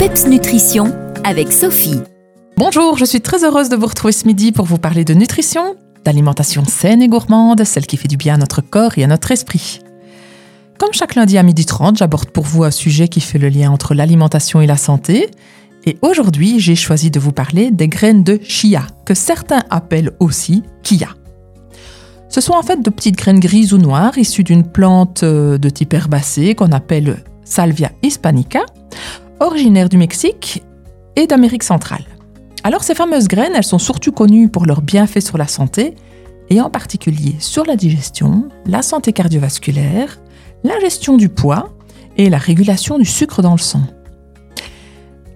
PEPS Nutrition avec Sophie. Bonjour, je suis très heureuse de vous retrouver ce midi pour vous parler de nutrition, d'alimentation saine et gourmande, celle qui fait du bien à notre corps et à notre esprit. Comme chaque lundi à 12h30, j'aborde pour vous un sujet qui fait le lien entre l'alimentation et la santé. Et aujourd'hui, j'ai choisi de vous parler des graines de chia, que certains appellent aussi kia. Ce sont en fait de petites graines grises ou noires issues d'une plante euh, de type herbacé qu'on appelle Salvia hispanica, originaire du Mexique et d'Amérique centrale. Alors ces fameuses graines, elles sont surtout connues pour leurs bienfaits sur la santé, et en particulier sur la digestion, la santé cardiovasculaire, la gestion du poids et la régulation du sucre dans le sang.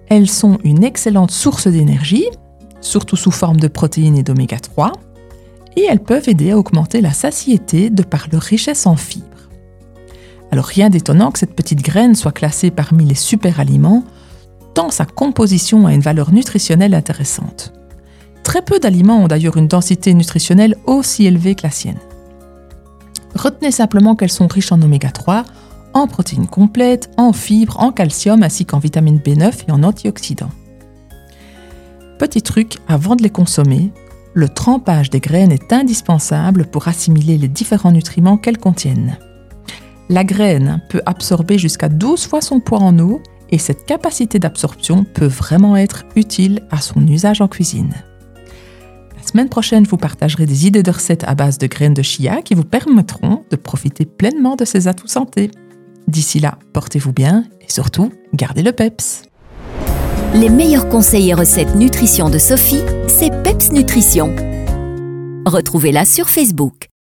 Elles sont une excellente source d'énergie, surtout sous forme de protéines et d'oméga 3, et elles peuvent aider à augmenter la satiété de par leur richesse en fibres. Alors rien d'étonnant que cette petite graine soit classée parmi les super aliments, tant sa composition a une valeur nutritionnelle intéressante. Très peu d'aliments ont d'ailleurs une densité nutritionnelle aussi élevée que la sienne. Retenez simplement qu'elles sont riches en oméga 3, en protéines complètes, en fibres, en calcium ainsi qu'en vitamine B9 et en antioxydants. Petit truc, avant de les consommer, le trempage des graines est indispensable pour assimiler les différents nutriments qu'elles contiennent. La graine peut absorber jusqu'à 12 fois son poids en eau et cette capacité d'absorption peut vraiment être utile à son usage en cuisine. La semaine prochaine, vous partagerez des idées de recettes à base de graines de chia qui vous permettront de profiter pleinement de ces atouts santé. D'ici là, portez-vous bien et surtout, gardez le PEPS. Les meilleurs conseils et recettes nutrition de Sophie, c'est PEPS Nutrition. Retrouvez-la sur Facebook.